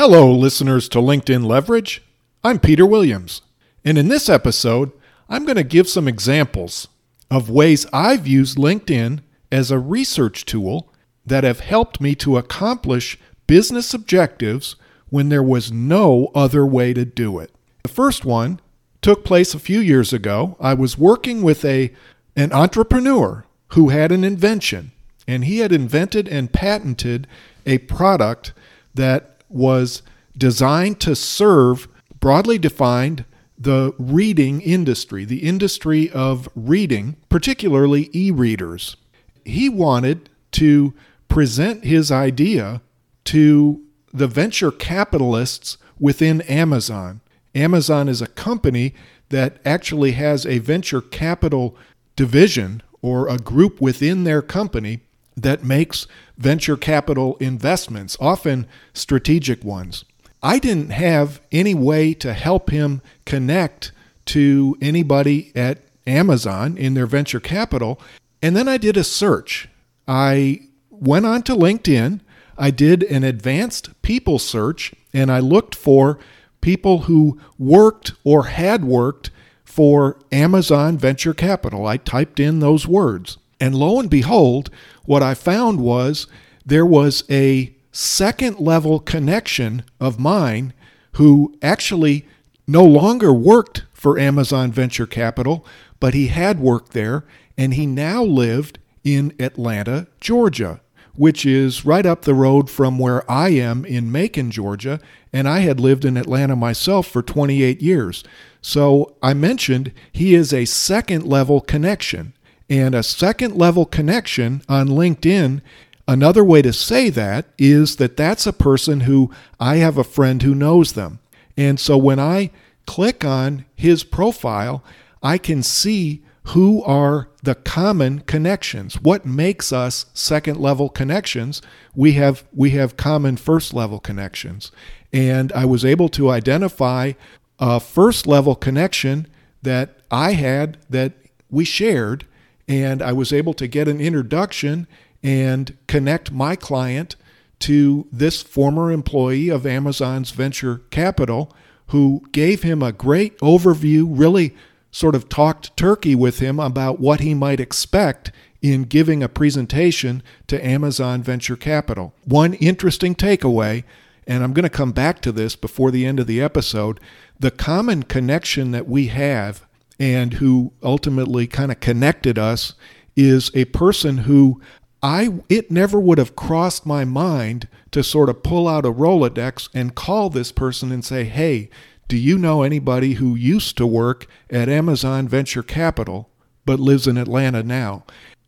Hello, listeners to LinkedIn Leverage. I'm Peter Williams, and in this episode, I'm going to give some examples of ways I've used LinkedIn as a research tool that have helped me to accomplish business objectives when there was no other way to do it. The first one took place a few years ago. I was working with a an entrepreneur who had an invention, and he had invented and patented a product that was designed to serve, broadly defined, the reading industry, the industry of reading, particularly e readers. He wanted to present his idea to the venture capitalists within Amazon. Amazon is a company that actually has a venture capital division or a group within their company that makes venture capital investments, often strategic ones. I didn't have any way to help him connect to anybody at Amazon in their venture capital. And then I did a search. I went on to LinkedIn. I did an advanced people search and I looked for people who worked or had worked for Amazon Venture Capital. I typed in those words. And lo and behold, what I found was there was a second level connection of mine who actually no longer worked for Amazon Venture Capital, but he had worked there and he now lived in Atlanta, Georgia, which is right up the road from where I am in Macon, Georgia, and I had lived in Atlanta myself for 28 years. So I mentioned he is a second level connection. And a second level connection on LinkedIn, another way to say that is that that's a person who I have a friend who knows them. And so when I click on his profile, I can see who are the common connections? What makes us second level connections? We have we have common first level connections. And i was able to identify a first level connection that i had that we shared and I was able to get an introduction and connect my client to this former employee of Amazon's venture capital who gave him a great overview, really sort of talked turkey with him about what he might expect in giving a presentation to Amazon Venture Capital. One interesting takeaway, and I'm going to come back to this before the end of the episode the common connection that we have and who ultimately kind of connected us is a person who I it never would have crossed my mind to sort of pull out a Rolodex and call this person and say, "Hey, do you know anybody who used to work at Amazon Venture Capital but lives in Atlanta now?"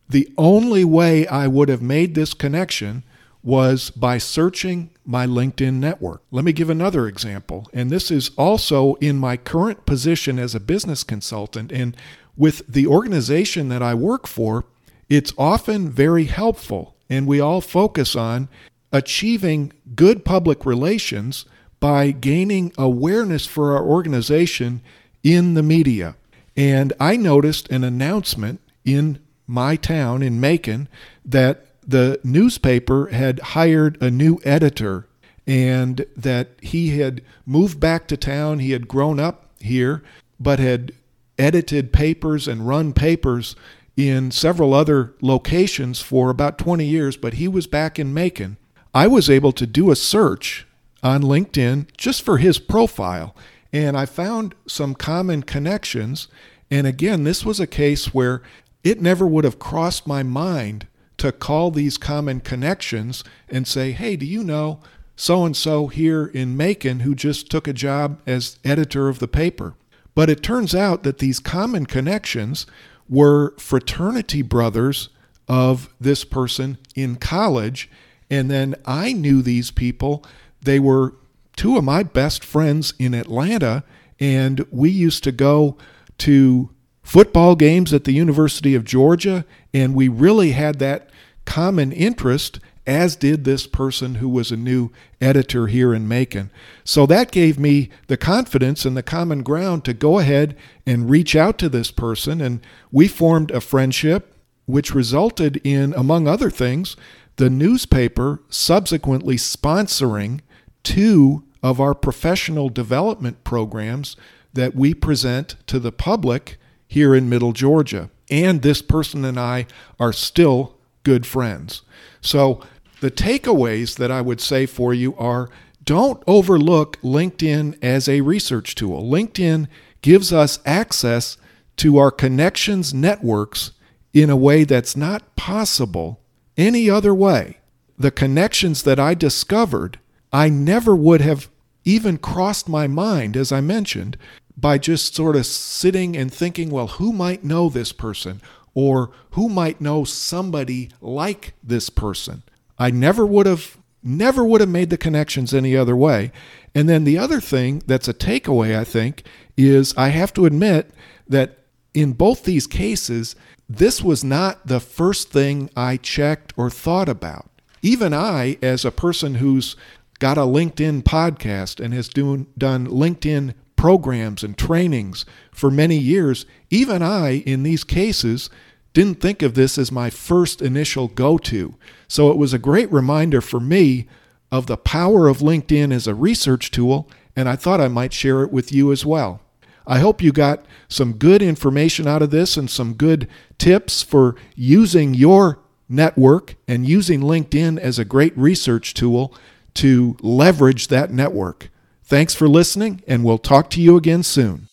The only way I would have made this connection was by searching my LinkedIn network. Let me give another example. And this is also in my current position as a business consultant. And with the organization that I work for, it's often very helpful. And we all focus on achieving good public relations by gaining awareness for our organization in the media. And I noticed an announcement in my town in Macon that the newspaper had hired a new editor and that he had moved back to town. He had grown up here, but had edited papers and run papers in several other locations for about 20 years, but he was back in Macon. I was able to do a search on LinkedIn just for his profile, and I found some common connections. And again, this was a case where it never would have crossed my mind to call these common connections and say, hey, do you know so and so here in Macon who just took a job as editor of the paper? But it turns out that these common connections were fraternity brothers of this person in college. And then I knew these people. They were two of my best friends in Atlanta. And we used to go to football games at the University of Georgia, and we really had that common interest as did this person who was a new editor here in Macon. So that gave me the confidence and the common ground to go ahead and reach out to this person. And we formed a friendship, which resulted in, among other things, the newspaper subsequently sponsoring two of our professional development programs that we present to the public here in Middle Georgia. And this person and I are still good friends. So, the takeaways that I would say for you are don't overlook LinkedIn as a research tool. LinkedIn gives us access to our connections networks in a way that's not possible any other way. The connections that I discovered, I never would have even crossed my mind, as I mentioned, by just sort of sitting and thinking, well, who might know this person? Or who might know somebody like this person? I never would have never would have made the connections any other way. And then the other thing that's a takeaway, I think, is I have to admit that in both these cases, this was not the first thing I checked or thought about. Even I, as a person who's got a LinkedIn podcast and has do, done LinkedIn programs and trainings for many years, even I, in these cases, didn't think of this as my first initial go to. So it was a great reminder for me of the power of LinkedIn as a research tool, and I thought I might share it with you as well. I hope you got some good information out of this and some good tips for using your network and using LinkedIn as a great research tool to leverage that network. Thanks for listening, and we'll talk to you again soon.